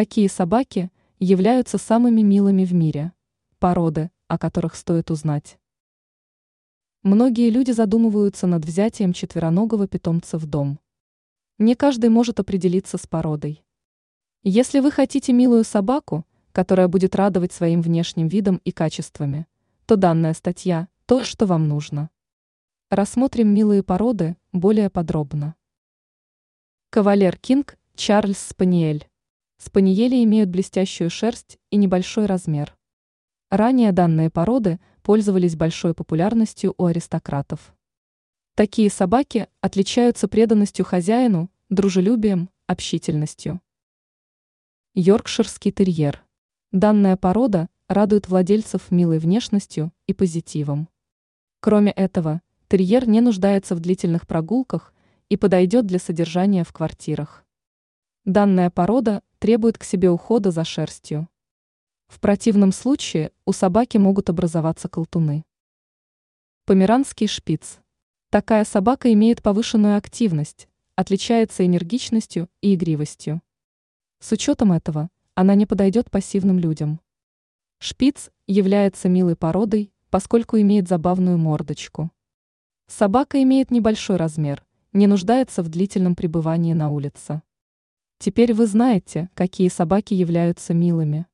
Какие собаки являются самыми милыми в мире? Породы, о которых стоит узнать. Многие люди задумываются над взятием четвероногого питомца в дом. Не каждый может определиться с породой. Если вы хотите милую собаку, которая будет радовать своим внешним видом и качествами, то данная статья – то, что вам нужно. Рассмотрим милые породы более подробно. Кавалер Кинг Чарльз Спаниель. Спаниели имеют блестящую шерсть и небольшой размер. Ранее данные породы пользовались большой популярностью у аристократов. Такие собаки отличаются преданностью хозяину, дружелюбием, общительностью. Йоркширский терьер. Данная порода радует владельцев милой внешностью и позитивом. Кроме этого, терьер не нуждается в длительных прогулках и подойдет для содержания в квартирах. Данная порода требует к себе ухода за шерстью. В противном случае у собаки могут образоваться колтуны. Померанский шпиц. Такая собака имеет повышенную активность, отличается энергичностью и игривостью. С учетом этого, она не подойдет пассивным людям. Шпиц является милой породой, поскольку имеет забавную мордочку. Собака имеет небольшой размер, не нуждается в длительном пребывании на улице. Теперь вы знаете, какие собаки являются милыми.